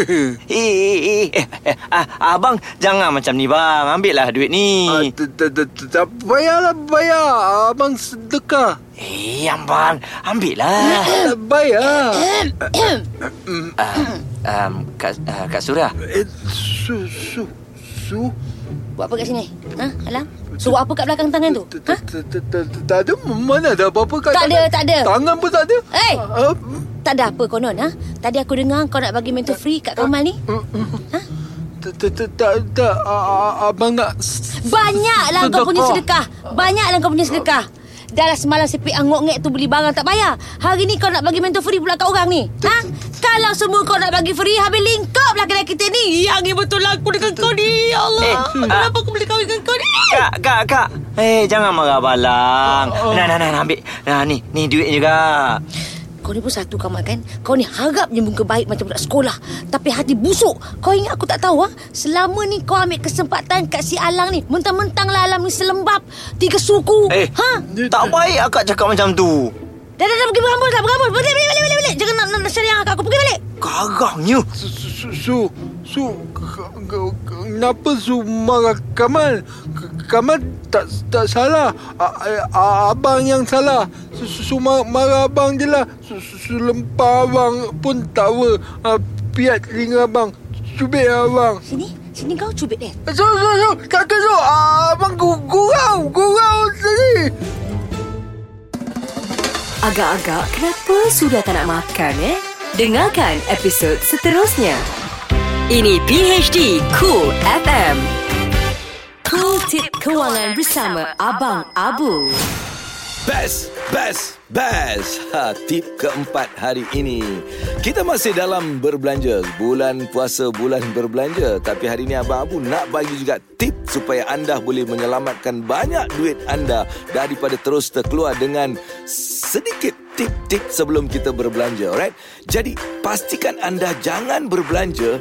Eh, eh, eh, eh, ah, abang jangan macam ni bang. Ambil lah duit ni. Tak payahlah bayar Abang sedekah Eh, abang. Ambil lah. Tak bayar um, Kak, uh, Kak Surah. eh, Su Su Su Buat apa kat sini? Ha? Alam? Suruh apa kat belakang tangan tu? Ha? Tak ada Mana ada apa-apa kat Tak ada, tangan? tak ada. Tangan pun tak ada Eh! Ah, Tak ada apa konon ha? Tadi aku dengar kau nak bagi mentor free kat Kamal ni. t- t- Tak tak Ah, ah, Abang nak s- Banyaklah kau punya sedekah. Banyaklah kau punya sedekah. Dah lah semalam sepi angok ngek tu beli barang tak bayar. Hari ni kau nak bagi mentor free pula kat orang ni. Ha? Kalau semua kau nak bagi free, habis lingkup lah kedai kita ni. Yang ni betul lah aku dengan kau ni. Ya Allah. Eh, Kenapa aku boleh kahwin dengan kau ni? Kak, kak, kak. Eh, jangan marah balang. Nah, nah, nah, nah, ambil. Nah, ni, ni duit juga. Kau ni pun satu Kamal kan Kau ni harap je muka baik macam budak sekolah Tapi hati busuk Kau ingat aku tak tahu ha? Selama ni kau ambil kesempatan kat si Alang ni Mentang-mentang lah Alang ni selembab Tiga suku Eh, ha? tak baik akak cakap macam tu. Dah dah dah pergi berambut dah berambut. Balik balik balik balik, balik. Jangan nak, nak, nak kat aku. Pergi balik. Garangnya. Su Su Su, su k- Kenapa Su marah Kamal? K- Kamal tak tak salah. A- a- Abang yang salah. Su, su, su marah, marah abang je lah. Su, su, su lempar abang pun tak apa. Ah, Piat telinga abang. Cubit abang. Sini Sini kau cubit dia. Su Su Su ke Su Abang gu- gurau Gurau tadi Agak-agak kenapa sudah tak nak makan eh? Dengarkan episod seterusnya. Ini PHD Cool FM. Cool Tip Kewangan bersama Abang Abu. Best, best, best. Ha, tip keempat hari ini. Kita masih dalam berbelanja. Bulan puasa, bulan berbelanja. Tapi hari ini Abang Abu nak bagi juga tip supaya anda boleh menyelamatkan banyak duit anda daripada terus terkeluar dengan sedikit tip-tip sebelum kita berbelanja, alright? Jadi, pastikan anda jangan berbelanja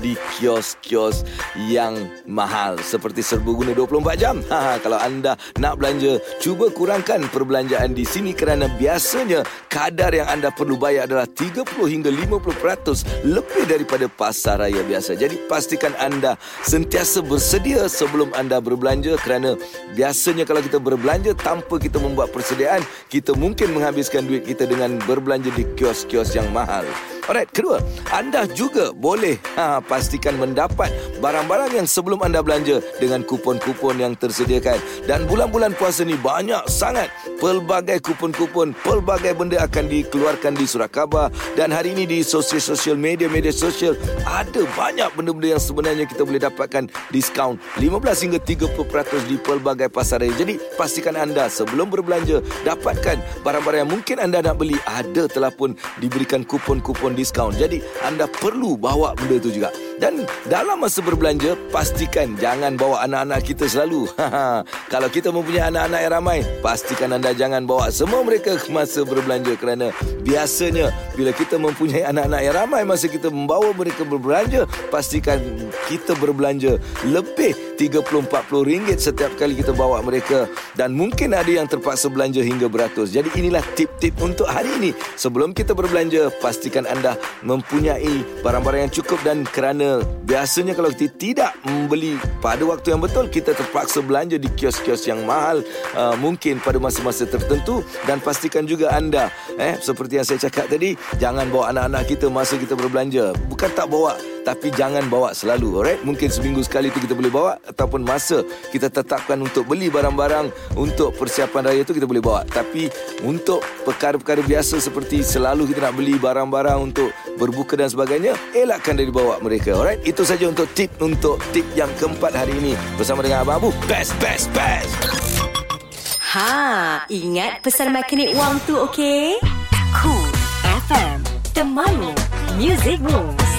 di kios-kios yang mahal seperti serbaguna 24 jam. Kalau anda nak belanja, cuba kurangkan perbelanjaan di sini kerana biasanya kadar yang anda perlu bayar adalah 30 hingga 50% lebih daripada pasar raya biasa. Jadi, pastikan anda sentiasa bersedia sebelum anda berbelanja kerana biasanya kalau kita berbelanja tanpa kita membuat persediaan, kita mungkin menghabiskan duit kita dengan berbelanja di kios-kios yang mahal. Alright, kedua, anda juga boleh ha, pastikan mendapat barang-barang yang sebelum anda belanja dengan kupon-kupon yang tersediakan. Dan bulan-bulan puasa ni banyak sangat pelbagai kupon-kupon, pelbagai benda akan dikeluarkan di surat khabar dan hari ini di sosial-sosial media, media sosial ada banyak benda-benda yang sebenarnya kita boleh dapatkan diskaun 15 hingga 30% di pelbagai pasar raya. Jadi pastikan anda sebelum berbelanja dapatkan barang-barang yang mungkin anda nak beli ada telah pun diberikan kupon-kupon diskaun. Jadi anda perlu bawa benda tu juga. Dan dalam masa berbelanja pastikan jangan bawa anak-anak kita selalu. Kalau kita mempunyai anak-anak yang ramai, pastikan anda jangan bawa semua mereka ke masa berbelanja kerana biasanya bila kita mempunyai anak-anak yang ramai masa kita membawa mereka berbelanja, pastikan kita berbelanja lebih 30-40 ringgit setiap kali kita bawa mereka dan mungkin ada yang terpaksa belanja hingga beratus. Jadi inilah tip-tip untuk hari ini. Sebelum kita berbelanja, pastikan anda mempunyai barang-barang yang cukup dan kerana biasanya kalau kita tidak membeli pada waktu yang betul, kita terpaksa belanja di kios-kios yang mahal uh, mungkin pada masa-masa tertentu dan pastikan juga anda eh seperti yang saya cakap tadi, jangan bawa anak-anak kita masa kita berbelanja. Bukan tak bawa tapi jangan bawa selalu alright mungkin seminggu sekali tu kita boleh bawa ataupun masa kita tetapkan untuk beli barang-barang untuk persiapan raya tu kita boleh bawa tapi untuk perkara-perkara biasa seperti selalu kita nak beli barang-barang untuk berbuka dan sebagainya elakkan dari bawa mereka alright itu saja untuk tip untuk tip yang keempat hari ini bersama dengan Abang Abu best best best Ha, ingat pesan magnet wang tu okey? Cool FM, temanmu, music moves.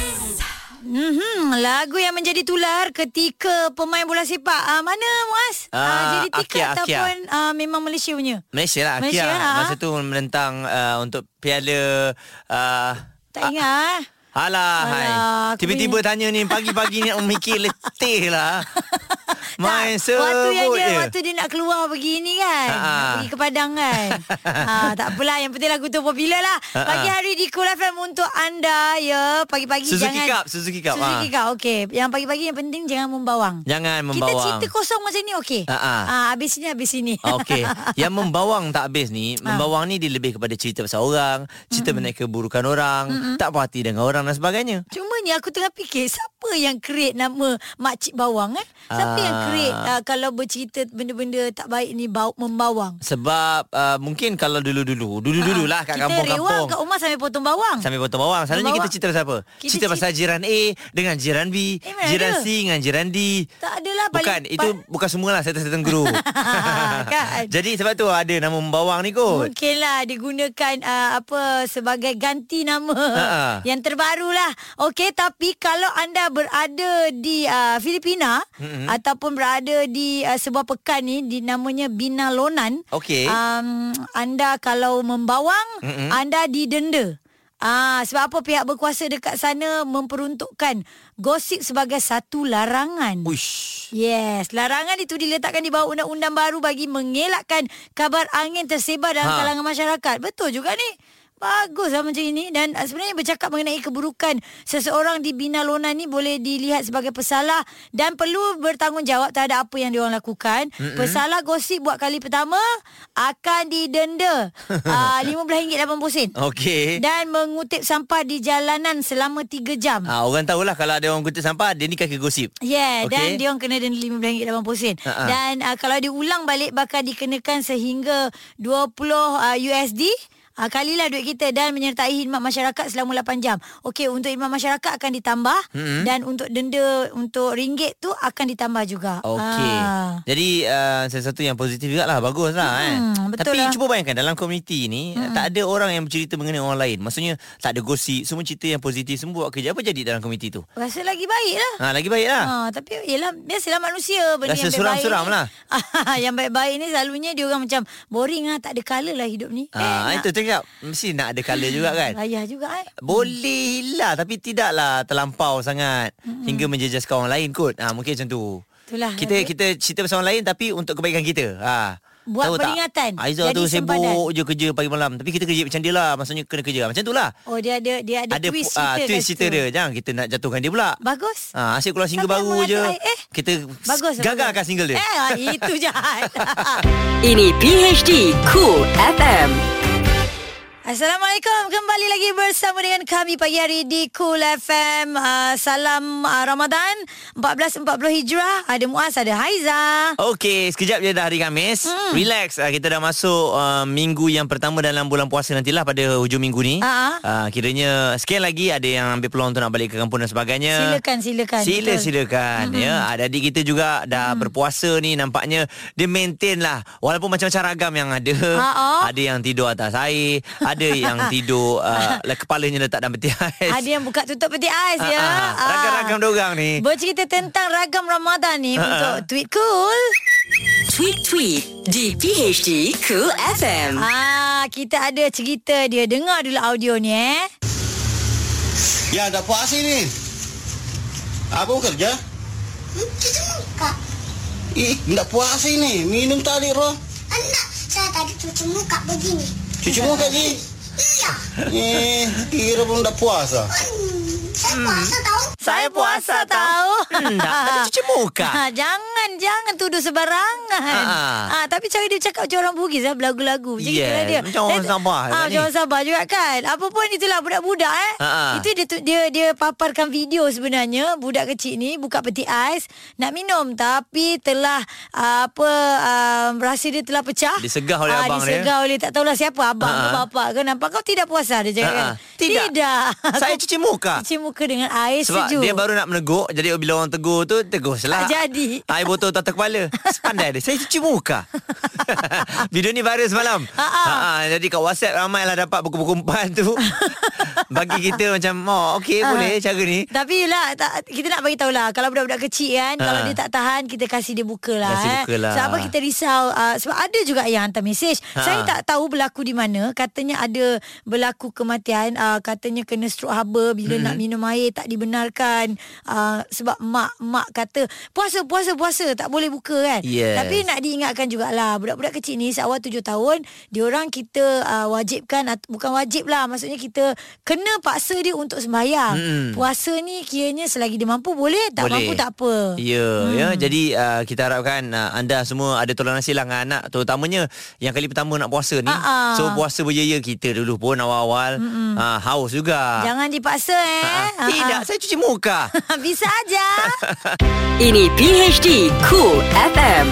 Hmm, lagu yang menjadi tular ketika pemain bola sepak. Ah mana Muaz? Ah, jadi tiket Akia, Akia. ataupun ah, memang Malaysia punya? Malaysia lah Malaysia, Akia ha? Masa tu menentang uh, Untuk piala uh, Tak ingat. Alah, Alah, hai. Tiba-tiba tanya ni Pagi-pagi ni nak mikir letih lah Main tak, Waktu yang dia je Waktu dia nak keluar pergi ni kan Ha, ha. Nak pergi ke Padang kan ha, Tak apalah Yang penting lagu tu popular lah Ha, ha. Pagi hari di Cool FM Untuk anda ya Pagi-pagi Suzuki jangan Cup, Suzuki Cup, Suzuki ha. Okay. Yang pagi-pagi yang penting Jangan membawang Jangan Kita membawang cerita kosong macam ni okey Ha, ha. ha, Habis sini habis sini Okey, yang membawang tak habis ni, Ah. membawang ni dia lebih kepada cerita pasal orang, cerita mm mengenai keburukan orang, mm tak puas hati dengan orang dan sebagainya. Cuma ni aku tengah fikir Siapa yang create nama Makcik Bawang eh Siapa Ah. yang create uh, Kalau bercerita benda-benda tak baik ni bau, Membawang Sebab uh, mungkin kalau dulu-dulu, dulu-dulu lah kat Ah, Kita rewang kampung-kampung. kat rumah sampai potong bawang Sampai potong bawang. Selalunya kita cerita pasal apa? Kita cerita pasal jiran A dengan jiran B, Eh, jiran ada? C dengan jiran D. Tak adalah paling- Bukan, itu bukan semualah setting-setting guru. Kan? Jadi sebab tu ada nama membawang ni kot. Mungkinlah digunakan uh, apa sebagai ganti nama Ha-ha. yang terbaru lah. Okey, tapi kalau anda berada di uh, Filipina mm-hmm. ataupun berada di uh, sebuah pekan ni di namanya Binalonan. Okey. Um, anda kalau membawang, mm-hmm. anda didenda. Ah, sebab apa pihak berkuasa dekat sana memperuntukkan gosip sebagai satu larangan. Uish. Yes, larangan itu diletakkan di bawah undang-undang baru bagi mengelakkan kabar angin tersebar dalam Ha. kalangan masyarakat. Betul juga ni. Bagus lah macam ini Dan uh, sebenarnya bercakap mengenai keburukan Seseorang di Binalona ni Boleh dilihat sebagai pesalah Dan perlu bertanggungjawab terhadap apa yang diorang lakukan mm-hmm. Pesalah gosip buat kali pertama Akan didenda uh, RM15.80 Okey. Dan mengutip sampah di jalanan selama 3 jam Ah, orang tahulah kalau ada orang kutip sampah, dia ni kaki gosip. Yeah, okay. dan dia orang kena denda RM15.80 Ha-ha. Dan uh, kalau diulang balik bakal dikenakan sehingga 20 uh, USD Uh, kalilah duit kita dan menyertai khidmat masyarakat selama 8 jam. Okey, untuk khidmat masyarakat akan ditambah Mm-mm. dan untuk denda untuk ringgit tu akan ditambah juga. Okey. Ah. Jadi uh, sesuatu yang positif juga lah Bagus lah Hmm, kan betul Tapi lah. cuba bayangkan Dalam komuniti ni hmm. Tak ada orang yang bercerita Mengenai orang lain Maksudnya Tak ada gosip Semua cerita yang positif Semua buat kerja Apa jadi dalam komuniti tu Rasa lagi baik lah. ha, Lagi baik lah Ha, tapi yelah biasalah manusia benda Rasa yang suram-suram lah. yang baik-baik ni selalunya dia orang macam boring ah tak ada colour lah hidup ni. ha, nak- Itu cakap Mesti nak ada colour juga kan Rayah juga eh. Boleh lah Tapi tidaklah Terlampau sangat hmm. Hingga menjejaskan orang lain kot ha, Mungkin macam tu Itulah. Kita kita cerita pasal orang lain Tapi untuk kebaikan kita ha. Buat Tahu tak? peringatan. Aizah Jadi tu sempadan. sibuk je kerja pagi malam Tapi kita kerja macam dia lah Maksudnya kena kerja Macam tu lah Oh dia ada dia ada, ada twist ah, cerita twist kat cerita dia. Jangan kita nak jatuhkan dia pula. Bagus. Ah, asyik keluar single Siapa baru je. eh, Kita Bagus. gagalkan bagus. single dia. Eh ah, itu jahat. Ini PHD Cool FM. Assalamualaikum Kembali lagi bersama dengan kami Pagi hari di Cool FM uh, Salam uh, Ramadan 14.40 Hijrah Ada Muaz Ada Haiza Okey, sekejap je dah hari Khamis. Hmm. Relax. Ah, kita dah masuk uh, minggu yang pertama dalam bulan puasa nantilah pada hujung minggu ni. Ah, Uh, kiranya sekian lagi ada yang ambil peluang untuk nak balik ke kampung dan sebagainya. Silakan silakan Sila Betul. silakan hmm. ya. Adik-adik kita juga dah hmm. berpuasa ni nampaknya dia maintain lah walaupun macam-macam ragam yang ada. Oh. Ada yang tidur atas air, ada yang tidur uh, kepalanya letak dalam peti ais. Ada yang buka tutup peti ais ya Ah, ah. Ragam-ragam dorang ni. Bercerita tentang ragam Ramadan ni Ah, Untuk tweet cool Tweet-tweet di PHD Cool FM. Ah, Kita ada cerita dia Dengar dulu audio ni eh Ya, dah puasa ni. Apa kerja? Cuci muka. Ih, tak puasa ni. Minum tadi, Roh. Anak, saya tadi cuci muka begini. Cuci muka Ji? Iya. Eh, kira belum dah puasa. Saya puasa tahu. Saya puasa tahu. Hmm, cuci muka. Ha, jangan jangan tuduh sebarangan. Ha. Ha, tapi cara dia cakap macam orang Bugis lah berlagu-lagu. Macam Yes, gitu lah dia. macam orang Eh, Sabah Ha, juga macam orang Sabah juga kan. Apa pun itulah budak-budak eh. Ha, ha. Itu dia, dia dia paparkan video sebenarnya budak kecil ni buka peti ais nak minum tapi telah uh, apa uh, rasa dia telah pecah. Disegah oleh Ah, abang dia. Disegah oleh tak tahulah siapa abang Ha, ke ha. bapak ke nampak kau tidak puasa dia cakap Ha, kan. ha. Tidak. Tidak. Saya cuci muka. Cuci muka dengan air Sebab sejuk. dia baru nak menegur Jadi bila orang tegur tu Teguslah Tak jadi. Air botol atas kepala Sepandai dia Saya cuci muka Video ni viral semalam Ha, ha. Ha, ha, Jadi kat WhatsApp Ramai lah dapat buku-buku umpan tu Bagi kita macam Oh okey Ha. boleh cara ni Tapi yelah tak, Kita nak bagi tahulah Kalau budak-budak kecil kan Ha. Kalau dia tak tahan Kita kasih dia buka lah Kasih eh. buka lah. Sebab apa kita risau uh, Sebab ada juga yang hantar mesej Ha. Saya tak tahu berlaku di mana Katanya ada Berlaku kematian uh, Katanya kena stroke haba Bila Hmm. nak minum air Tak dibenarkan uh, Sebab mak-mak kata Puasa puasa puasa Tak boleh buka kan Yes. Tapi nak diingatkan jugalah Budak-budak kecil ni Seawal tujuh tahun Diorang kita uh, wajibkan at- Bukan wajib lah Maksudnya kita Kena paksa dia untuk sembahyang Mm-mm. Puasa ni kiranya selagi dia mampu boleh Tak Boleh. mampu tak apa Ya, hmm. ya. Jadi uh, kita harapkan uh, anda semua ada toleransi lah dengan anak terutamanya yang kali pertama nak puasa ni. Ah. So puasa berjaya kita dulu pun awal-awal uh, haus juga. Jangan dipaksa eh ah. Tidak, saya cuci muka. Bisa aja Ini PHD Cool FM.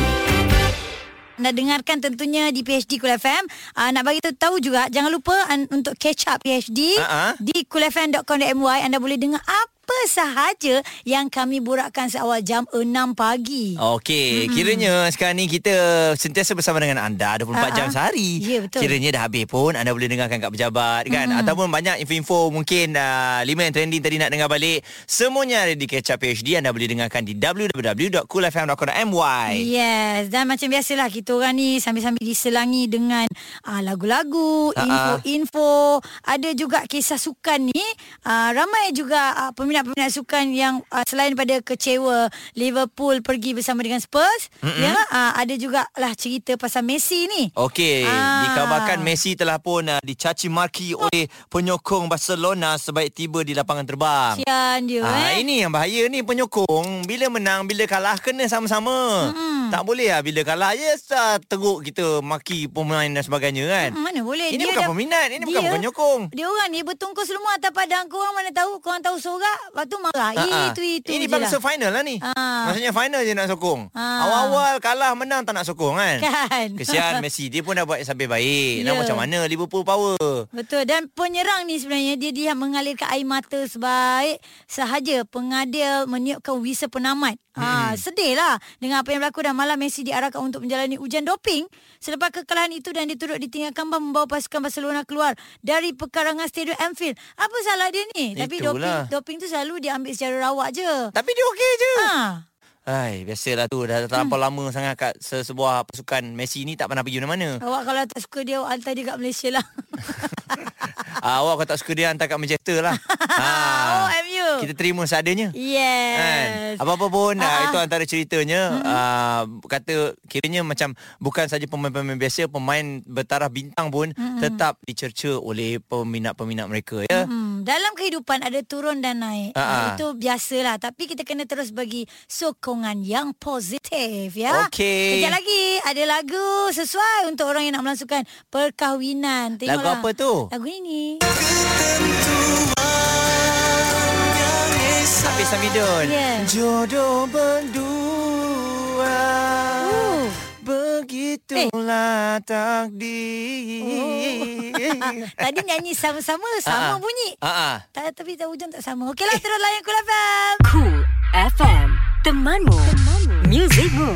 Anda dengarkan tentunya di PHD Kul FM uh, Nak bagi tahu- tahu juga Jangan lupa an, untuk catch up PHD Ha-ha. Di kulfm.com.my Anda boleh dengar apa sahaja Yang kami borakkan seawal jam 6 pagi Okey, mm-hmm. kiranya sekarang ni kita sentiasa bersama dengan anda 24 Ah, jam ah. sehari. Ya, betul. Kiranya dah habis pun anda boleh dengarkan kat pejabat kan Mm-hmm. ataupun banyak info-info mungkin uh, lima yang trending tadi nak dengar balik. Semuanya ada di Catch PhD anda boleh dengarkan di www.coolfm.com.my. Yes Dan macam biasalah Kita orang ni Sambil-sambil diselangi dengan uh, Lagu-lagu Ha-ha. Info-info Ada juga kisah sukan ni uh, Ramai juga uh, Peminat-peminat sukan Yang uh, selain pada kecewa Liverpool pergi bersama dengan Spurs Mm-mm. Ya uh, Ada juga lah cerita pasal Messi ni Okey, Ah. dikabarkan Messi telah pun uh, dicaci maki oleh penyokong Barcelona sebaik tiba di lapangan terbang. Kesian dia Ah, eh ini yang bahaya ni penyokong bila menang bila kalah kena sama-sama. Mm-mm. Tak boleh lah bila kalah yes uh, teruk kita maki pemain dan sebagainya kan. Hmm, Mana boleh Ini Dia bukan dah- peminat, ini bukan dia- penyokong. Dia orang ni bertungkus semua atas padang Korang mana tahu Korang tahu sorak Lepas tu marah Ah, ah. Itu itu Ini bangsa lah. final lah ni. Ah. Maksudnya final je nak sokong. Ah. Awal-awal kalah menang tak nak sokong kan. Kan. Kesian Messi dia pun dah buat sampai baik. Nak Ya. macam mana Liverpool power. Betul dan penyerang ni sebenarnya dia dia mengalirkan air mata sebaik sahaja pengadil meniupkan whistle penamat. Ha, sedih lah dengan apa yang berlaku dan malam Messi diarahkan untuk menjalani ujian doping selepas kekalahan itu dan diturut ditinggalkan membawa pasukan Barcelona keluar dari pekarangan Stadium Anfield. Apa salah dia ni? Tapi doping Itulah. doping tu selalu diambil secara rawak je. Tapi dia okey je. Ha. Hai, biasalah tu dah terlampau hmm. lama sangat kat se- sebuah pasukan Messi ni tak pernah pergi mana-mana. Awak kalau tak suka dia awak hantar dia kat Malaysia lah. Ah, awak kalau tak suka dia hantar kat Manchester lah. Oh, MU. Kita terima seadanya. Yes. Kan? Apa-apa pun Ah, uh, ah. itu antara ceritanya uh, kata kiranya macam bukan saja pemain-pemain biasa pemain bertaraf bintang pun tetap dicerca oleh peminat-peminat mereka ya. Hmm, dalam kehidupan ada turun dan naik. Ah, ah. Uh, itu biasalah. Tapi kita kena terus bagi sokongan yang positif ya. Okey. Kejap lagi ada lagu sesuai untuk orang yang nak melangsungkan perkahwinan. Lagu apa tu? Lagu ini. Habis Samidun. Yeah. Jodoh berdua. Begitulah takdir. Oh. Tadi nyanyi sama-sama, Ah, sama ah. bunyi. Ah. Tak, tapi tak hujung tak sama. Okeylah, terus layan Kul FM. Cool FM. Temanmu. Temanmu. Musicmu.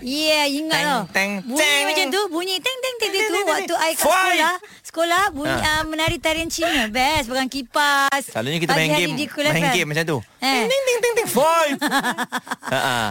Yeah, ingat Teng, tau. teng, bunyi teng. macam tu, bunyi teng teng teng teng tu teng, teng, waktu teng. I kat sekolah. Sekolah bunyi Ah. uh, menari tarian Cina. Best pegang kipas. Selalunya kita main game main game macam tu. Eh. Ting ting ting ting five. Ha ah.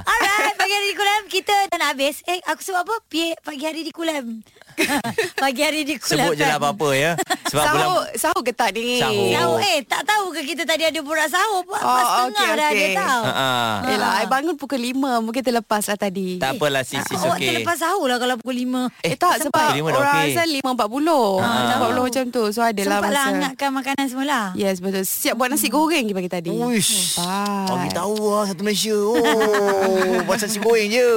Pagi hari di Kulam kita dah nak habis. Eh, aku sebut apa? Pi- pagi hari di Kulam. pagi hari di Kulam. Sebut je lah apa-apa ya. Sebab bulan Sahur, sahur ke tak ni? Sahur. Sahur. Eh, tak tahu ke kita tadi ada borak sahur? Pas Oh, setengah okey, dah ada okey. tahu. Ah. Yelah, I bangun pukul 5 Mungkin terlepas lah tadi Tak apalah sis sis Awak okey. terlepas sahur lah kalau pukul 5. Eh, tak sebab Orang okey. asal 5.40 Ah. 40 macam tu So adalah Sempatlah masa hangatkan makanan semula. Yes betul Siap buat nasi goreng pagi tadi Uish. Bagi tahu lah satu Malaysia. Oh, pasal si goreng je.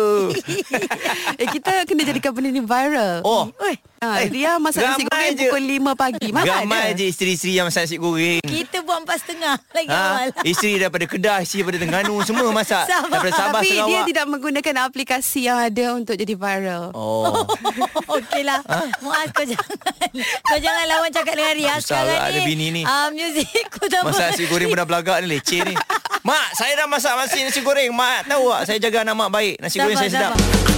Eh kita kena jadikan benda ni viral Oh. Oi, ha, Eh, Dia masak nasi goreng je. pukul 5 pagi Ramai ada je isteri-isteri yang masak nasi goreng. kita buat empat setengah lagi awal. Ha? Isteri daripada Kedah, isteri daripada Terengganu semua masak. Sabah. Daripada Sabah, Tapi Sarawak. dia tidak menggunakan aplikasi yang ada untuk jadi viral Oh. Okeylah. Muaz kau jangan. Kau jangan lawan cakap dengan Ria sekarang lah ni. ada bini ni. Ah, muzik ku tak Masak nasi goreng pun dah belagak ni leceh ni. Mak, saya dah masak nasi nasi goreng. Mak tahu tak saya jaga anak mak baik. Nasi goreng saya sedap.